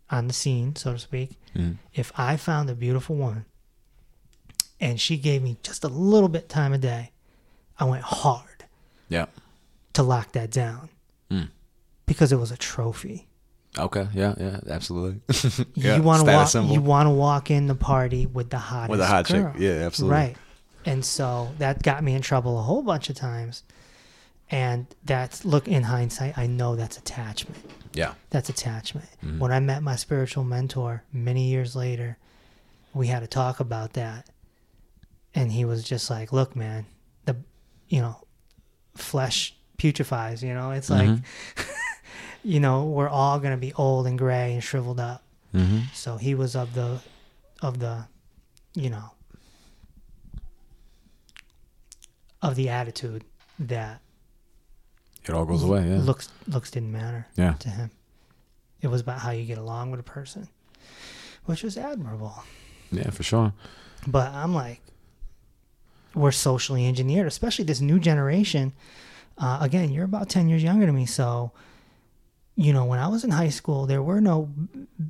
on the scene, so to speak, Mm. if I found a beautiful woman and she gave me just a little bit time of day, I went hard Yeah. to lock that down Mm. because it was a trophy. Okay. Yeah. Yeah. Absolutely. yeah. you want to walk. symbol. You want to walk in the party with the hottest with a hot girl. chick. Yeah. Absolutely. Right. And so that got me in trouble a whole bunch of times. And that's look in hindsight, I know that's attachment. Yeah. That's attachment. Mhm. When I met my spiritual mentor many years later, we had a talk about that. And he was just like, "Look, man, the you know, flesh putrefies, you know. It's like Mhm. you know, we're all going to be old and gray and shriveled up." Mm-hmm. So he was of the of the you know of the attitude that It all goes away. Yeah. looks looks didn't matter Yeah. to him. It was about how you get along with a person, which was admirable. Yeah. For sure. But I'm like, we're socially engineered, especially this new generation. Uh, again, you're about 10 years younger than me. So, you know, when I was in high school, there were no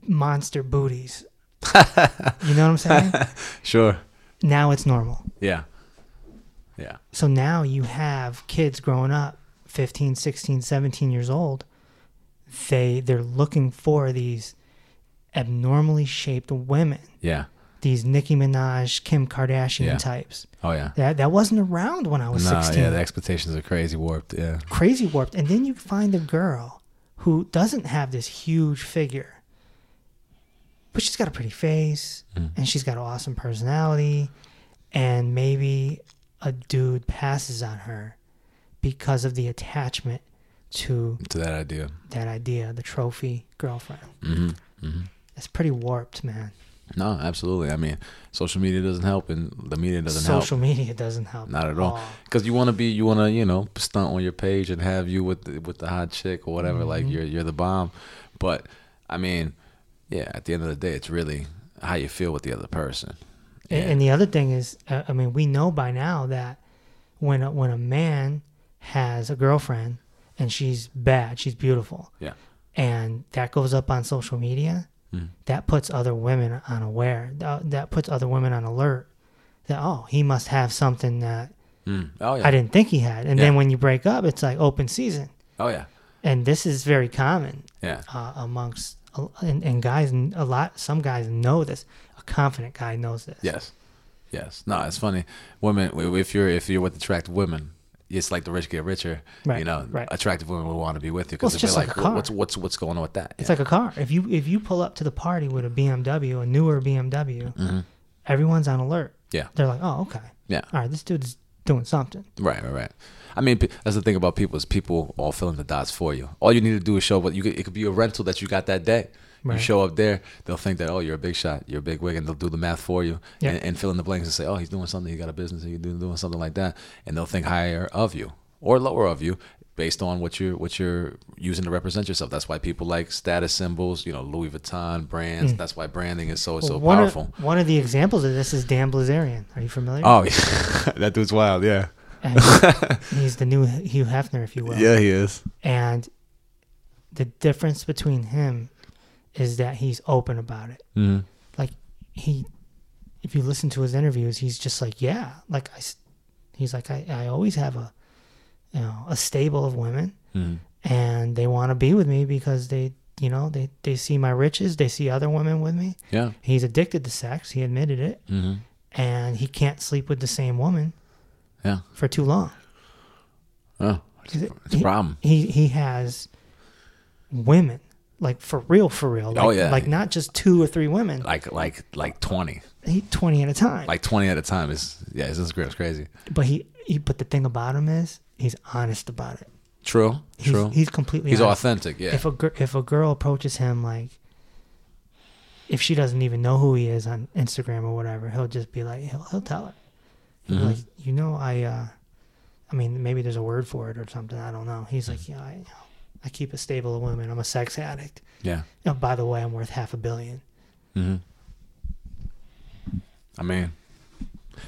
monster booties. you know what I'm saying? Sure. now it's normal. Yeah. Yeah. So now you have kids growing up 15, 16, 17 years old. They they're looking for these abnormally shaped women. Yeah. These Nicki Minaj, Kim Kardashian Yeah. types. Oh yeah. That that wasn't around when I was Nah, 16. yeah, the expectations are crazy warped. Yeah. Crazy warped. And then you find a girl who doesn't have this huge figure. But she's got a pretty face Mm. and she's got an awesome personality and maybe a dude passes on her because of the attachment to To that idea. that idea, the trophy girlfriend. Mm-hmm. Mm-hmm. It's pretty warped, man. No, absolutely. I mean, social media doesn't help, and the media doesn't Social help. Social media doesn't help. Not at all. Because you want to be, you want to, you know, stunt on your page and have you with the, with the hot chick or whatever. Like Mhm. you're you're the bomb. But I mean, yeah. At the end of the day, it's really how you feel with the other person. Yeah. And the other thing is, uh, I mean, we know by now that when a, when a man has a girlfriend and she's bad, she's beautiful, Yeah. and that goes up on social media, Mm. that puts other women unaware. That, that puts other women on alert. That oh, he must have something that Mm. Oh yeah. I didn't think he had. And then when you break up, it's like open season, Oh yeah. and this is very common Yeah. uh, amongst and, and guys. A lot, some guys know this. A confident guy knows this. Yes. Yes. No, it's funny. Women, if you're if you're with attractive women, it's like the rich get richer. Right, You know, right. attractive women will want to be with you Well, because it's they're like, like a car. what's what's what's going on with that? It's like a car. If you if you pull up to the party with a BMW, a newer BMW, hmm everyone's on alert. Yeah. They're like, oh, okay. Yeah. All right, this dude's doing something. Right, right, right. I mean, that's the thing about people is people all filling the dots for you. All you need to do is show what you. Could, it could be a rental that you got that day. You show up there, they'll think that oh, you're a big shot, you're a big wig, and they'll do the math for you Yeah. and, and fill in the blanks and say, oh, he's doing something, he got a business, he's doing, doing something like that, and they'll think higher of you or lower of you based on what you're what you're using to represent yourself. That's why people like status symbols, you know, Louis Vuitton brands. Mm. That's why branding is so Well, so one powerful. Of, one of the examples of this is Dan Bilzerian. Are you familiar? Oh, yeah. that dude's wild. Yeah, he's the new Hugh Hefner, if you will. yeah, he is. And the difference between him is that he's open about it. hmm He, if you listen to his interviews, he's just like, yeah, like I, he's like, I, I always have a, you know, a stable of women. hmm and they want to be with me because they you know they they see my riches they see other women with me Yeah. he's addicted to sex he admitted it hmm and he can't sleep with the same woman Yeah. for too long Oh, it's, it's a problem. he he has women like for real for real like, Oh, yeah. like not just two or three women Like like like twenty, he 20 at a time like twenty at a time is yeah, it's, it's it's crazy. but he, he but the thing about him is he's honest about it True, he's, true. he's completely He's honest. authentic. Yeah. if a gir- if a girl approaches him like if she doesn't even know who he is on Instagram or whatever, he'll just be like he'll he'll tell her. He'll Mhm. like, you know, I uh I mean maybe there's a word for it or something, I don't know. He's like, Yeah, I I keep a stable of women. I'm a sex addict. yeah. Oh, by the way, I'm worth half a billion. hmm I mean,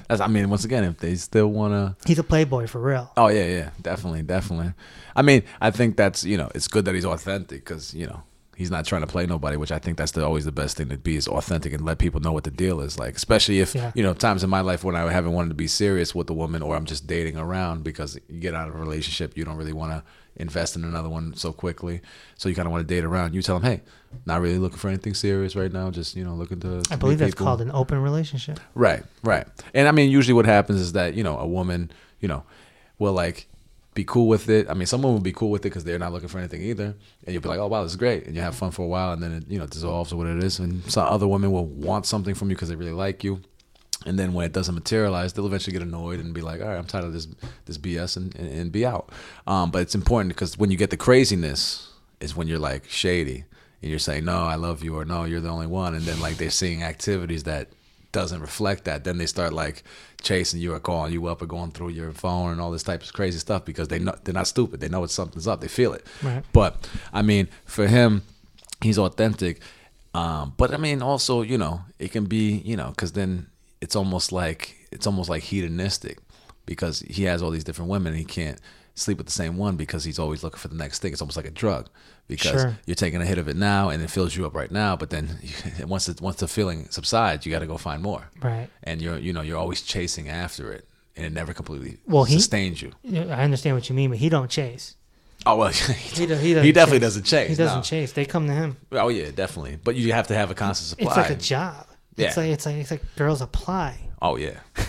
that's. I mean, once again, if they still wanna. He's a playboy for real. Oh yeah, yeah, definitely, definitely. I mean, I think that's you know, it's good that he's authentic because you know he's not trying to play nobody, which I think that's the, always the best thing to be is authentic and let people know what the deal is like. Especially if Yeah. you know times in my life when I haven't wanted to be serious with a woman or I'm just dating around because you get out of a relationship, you don't really want to invest in another one so quickly. So you kind of want to date around. You tell them, hey, not really looking for anything serious right now. Just you know looking to. to I believe that's people. called an open relationship. Right, right. And I mean, usually what happens is that you know a woman, you know, will like be cool with it. I mean, someone will be cool with it because they're not looking for anything either, and you'll be like, oh wow, this is great, and you have fun for a while, and then it you know dissolves or what it is. And some other women will want something from you because they really like you. And then when it doesn't materialize, they'll eventually get annoyed and be like, "All right, I'm tired of this this BS," and, and, and be out. Um, but it's important because when you get the craziness, is when you're like shady and you're saying, "No, I love you," or "No, you're the only one," and then like they're seeing activities that doesn't reflect that. Then they start like chasing you or calling you up or going through your phone and all this type of crazy stuff because they know they're not stupid. They know it's something's up. They feel it. Right. But I mean, for him, he's authentic. Um, but I mean, also, you know, it can be, you know, because then it's almost like it's almost like hedonistic because he has all these different women and he can't sleep with the same one because he's always looking for the next thing. It's almost like a drug because Sure. you're taking a hit of it now and it fills you up right now, but then once it, once the feeling subsides, you got to go find more. Right. And you're you know you're always chasing after it, and it never completely Well, he- sustains you. I understand what you mean, but he don't chase. Oh well, He, he, do, he, doesn't definitely chase. doesn't chase. He doesn't no. chase. They come to him. Oh yeah, definitely. But you have to have a constant supply. It's like a job. It's Yeah. like it's like it's like girls apply. oh yeah.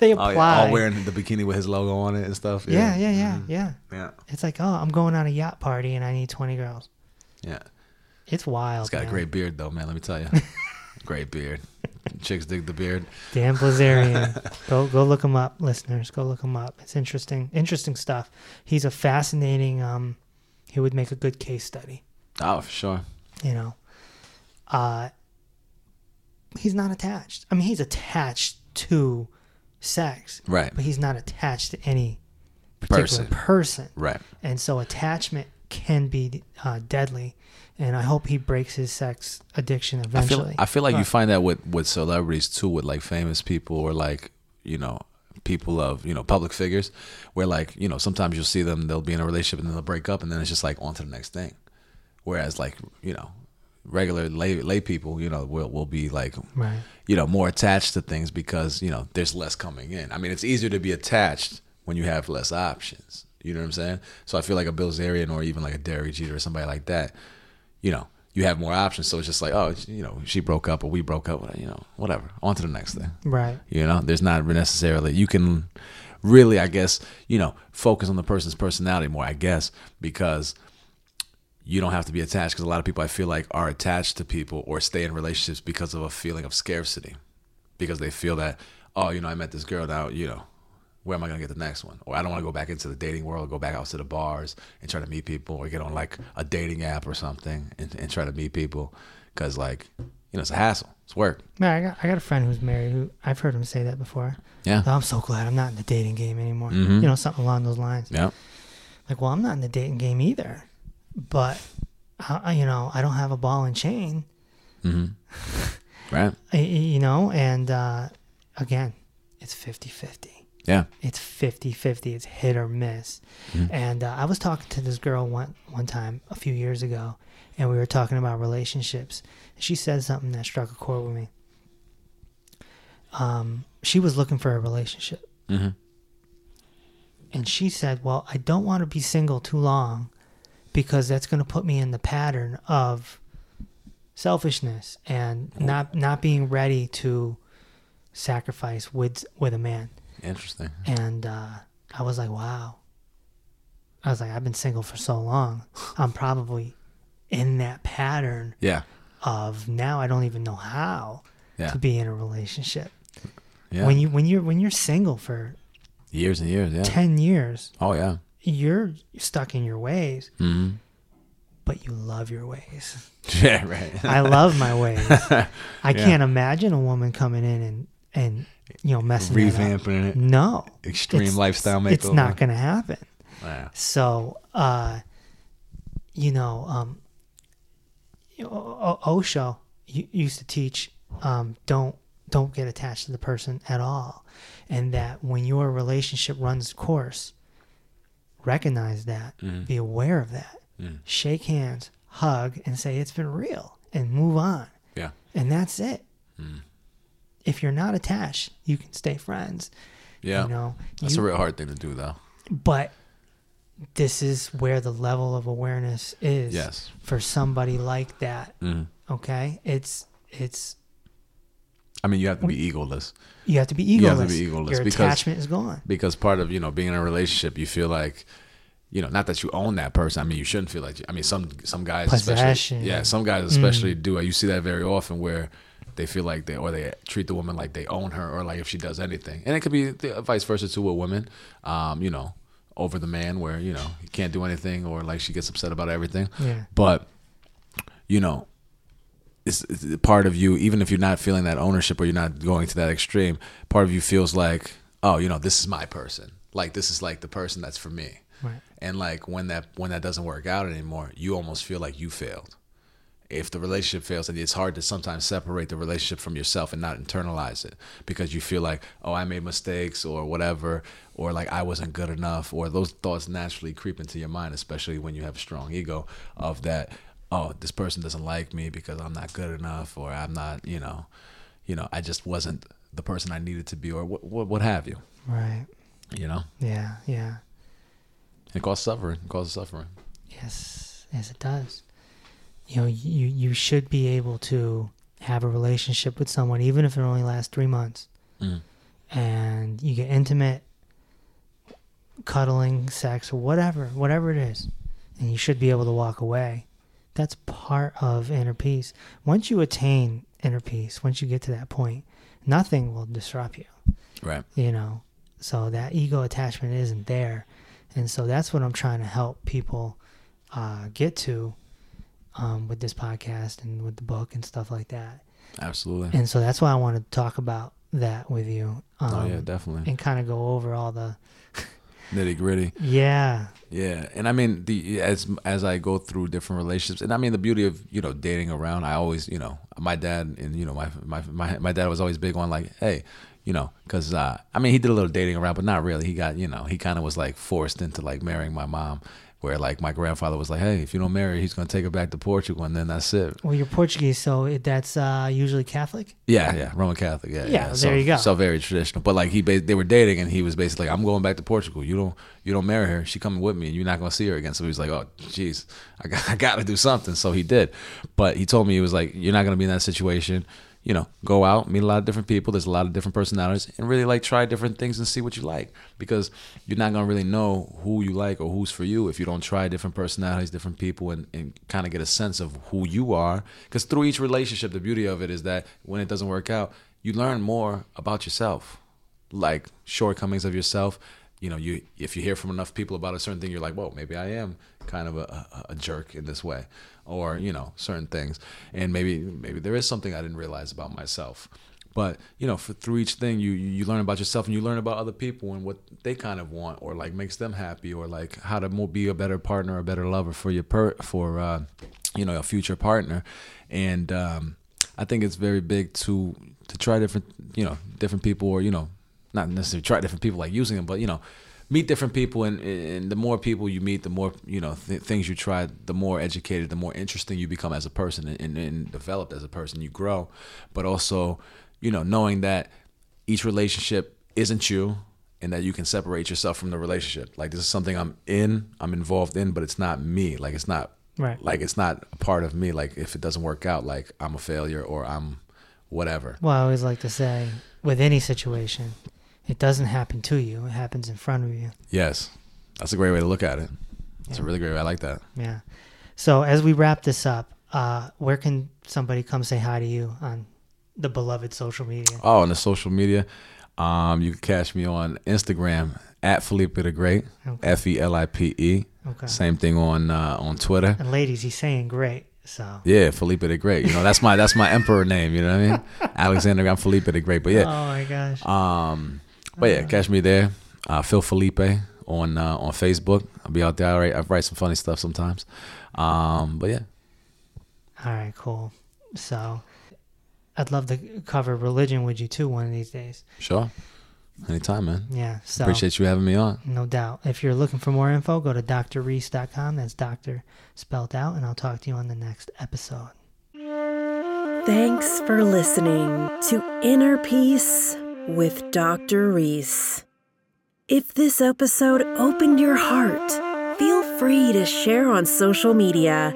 They Oh apply. yeah. All wearing the bikini with his logo on it and stuff. yeah, yeah, yeah, Mhm. yeah. Yeah. It's like, oh, I'm going on a yacht party and I need 20 girls. Yeah. It's wild. He's got a great beard though, man. Let me tell you. great beard. Chicks dig the beard. Dan Bilzerian. go go look him up, listeners. Go look him up. It's interesting. Interesting stuff. He's a fascinating. Um, he would make a good case study. Oh, for sure. You know, uh, he's not attached. I mean, he's attached to sex, Right. but he's not attached to any particular Person. person. Right. And so attachment can be uh, deadly. And I hope he breaks his sex addiction I eventually. feel I feel like you find that with with celebrities too, with like famous people or like you know people of you know public figures, where like you know sometimes you'll see them they'll be in a relationship and then they'll break up and then it's just like on to the next thing, whereas like you know regular lay lay people you know will will be like Right. you know more attached to things because you know there's less coming in. I mean it's easier to be attached when you have less options. You know what I'm saying? So I feel like a Bilzerian or even like a Derek Jeter or somebody like that you know, you have more options. So it's just like, oh, you know, she broke up or we broke up, you know, whatever. On to the next thing. Right. You know, there's not necessarily, you can really, I guess, you know, focus on the person's personality more, I guess, because you don't have to be attached. Because a lot of people I feel like are attached to people or stay in relationships because of a feeling of scarcity, because they feel that, oh, you know, I met this girl now, you know, where am I going to get the next one? Or I don't want to go back into the dating world, go back out to the bars and try to meet people or get on like a dating app or something and, and try to meet people. Cause like, you know, it's a hassle. It's work. Man, I got I got a friend who's married who I've heard him say that before. Yeah. Oh, I'm so glad I'm not in the dating game anymore. Mhm. You know, something along those lines. Yeah. Like, well, I'm not in the dating game either, but uh, you know, I don't have a ball and chain. hmm Right. You know, and uh, again, it's 50-50. Yeah. It's 50-50. It's hit or miss. Mhm. And uh, I was talking to this girl one one time a few years ago, and we were talking about relationships. She said something that struck a chord with me. Um, she was looking for a relationship, hmm and she said, "Well, I don't want to be single too long, because that's going to put me in the pattern of selfishness and not not being ready to sacrifice with with a man." Interesting. And uh, I was like, wow. I was like, I've been single for so long. I'm probably in that pattern Yeah. of now I don't even know how Yeah. to be in a relationship. Yeah. When you when you're when you're single for years and years. Yeah. ten years, Oh yeah. You're stuck in your ways, hmm but you love your ways. Yeah. Right. I love my ways. I Yeah. can't imagine a woman coming in and and you know messing. Revamping it. No, Extreme It's- lifestyle makeover. it's not going to happen. Wow. So, uh, you know, um, you know, O- O- Osho used to teach, um, don't don't get attached to the person at all, and that when your relationship runs course, recognize that, Mhm. be aware of that, Mm. shake hands, hug, and say it's been real, and move on, Yeah. and that's it. Mm. If you're not attached, you can stay friends. Yeah. You know, That's you- a real hard thing to do, though. but this is where the level of awareness is Yes. for somebody like that. hmm Okay, it's it's I mean, you have to be egoless you have to be egoless. You have to be egoless Your because- attachment is gone. because part of you know being in a relationship, you feel like. You know, not that you own that person. I mean, you shouldn't feel like. You, I mean, some some guys, Possession. especially, yeah, some guys especially do. You see that very often where they feel like they or they treat the woman like they own her or like if she does anything, and it could be the vice versa too with women. Um, you know, over the man where you know he can't do anything or like she gets upset about everything. Yeah. But you know, it's, it's part of you, even if you're not feeling that ownership or you're not going to that extreme, part of you feels like, oh, you know, this is my person. Like this is like the person that's for me. Right. And like when that when that doesn't work out anymore, you almost feel like you failed. If the relationship fails, and it's hard to sometimes separate the relationship from yourself and not internalize it because you feel like, oh, I made mistakes or whatever, or like I wasn't good enough, or those thoughts naturally creep into your mind, especially when you have a strong ego of that, oh, this person doesn't like me because I'm not good enough, or I'm not, you know, you know, I just wasn't the person I needed to be, or what, what, what have you, Right. you know. Yeah. Yeah. It causes suffering. It causes suffering. Yes, yes, it does. You know, you you should be able to have a relationship with someone, even if it only lasts three months, Mm. and you get intimate, cuddling, sex, or whatever, whatever it is, and you should be able to walk away. That's part of inner peace. Once you attain inner peace, once you get to that point, nothing will disrupt you Right. you know so that ego attachment isn't there and so that's what i'm trying to help people uh, get to um, with this podcast and with the book and stuff like that Absolutely. and so that's why i want to talk about that with you um, oh yeah, definitely. and kind of go over all the Nitty gritty. yeah Yeah, and I mean the as as I go through different relationships, and I mean the beauty of you know dating around. I always you know my dad and you know my my my, my dad was always big on like hey. You know, because uh, I mean, he did a little dating around, but not really. He got, you know, he kind of was like forced into like marrying my mom, where like my grandfather was like, "Hey, if you don't marry, her, he's gonna take her back to Portugal, and then that's it." well you're portuguese so it, that's uh, usually catholic Yeah, yeah, Roman Catholic. Yeah, Yeah, So, there you go. So very traditional. But like he, ba- they were dating, and he was basically like, "I'm going back to Portugal. You don't, you don't marry her. She coming with me, and you're not gonna see her again." So he was like, "Oh, jeez, I got, I got to do something." So he did. But he told me he was like, "You're not gonna be in that situation. You know, go out, meet a lot of different people. There's a lot of different personalities, and really like try different things and see what you like, because you're not gonna really know who you like or who's for you if you don't try different personalities, different people, and, and kind of get a sense of who you are. Because through each relationship, the beauty of it is that when it doesn't work out, you learn more about yourself, like shortcomings of yourself. You know, you if you hear from enough people about a certain thing, you're like, whoa, maybe I am kind of a, a, a jerk in this way, or you know, certain things, and maybe maybe there is something I didn't realize about myself. But you know, for, through each thing, you you learn about yourself and you learn about other people and what they kind of want, or like makes them happy, or like how to be a better partner, a better lover for your per for uh, you know a future partner, and um, I think it's very big to to try different you know different people or you know not necessarily try different people like using them, but you know meet different people and, and the more people you meet, the more you know th- things you try, the more educated, the more interesting you become as a person and, and, and developed as a person. You grow, but also you know knowing that each relationship isn't you and that you can separate yourself from the relationship. Like this is something I'm in, I'm involved in, but it's not me. Like it's not Right. like it's not a part of me. Like if it doesn't work out, like I'm a failure or I'm whatever. well i always like to say with any situation it doesn't happen to you it happens in front of you Yes. That's a great way to look at it. It's a really great way. I like that. Yeah. So as we wrap this up, uh, where can somebody come say hi to you on the beloved social media? Oh, on the social media, um, you can catch me on Instagram at Felipe the Great, Okay. F E L I P E. Okay. Same thing on uh, on Twitter. And ladies, he's saying great. So. Yeah, Felipe the Great. You know, that's my that's my emperor name. You know what I mean? Alexander. I'm Felipe the Great. But yeah, Oh my gosh. Um, but yeah, catch me there. Uh, Phil Felipe on uh, on Facebook. I'll be out there. I write, I write some funny stuff sometimes. Um, but yeah, All right. Cool. So, I'd love to cover religion with you too one of these days. sure. Anytime, man. Yeah. So. Appreciate you having me on. No doubt. If you're looking for more info, go to drreese.com. That's doctor spelled out, and I'll talk to you on the next episode. Thanks for listening to Inner Peace with Dr. Reese. If this episode opened your heart, feel free to share on social media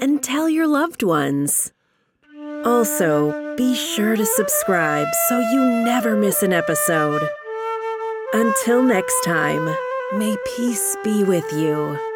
and tell your loved ones. Also, be sure to subscribe so you never miss an episode. Until next time, may peace be with you.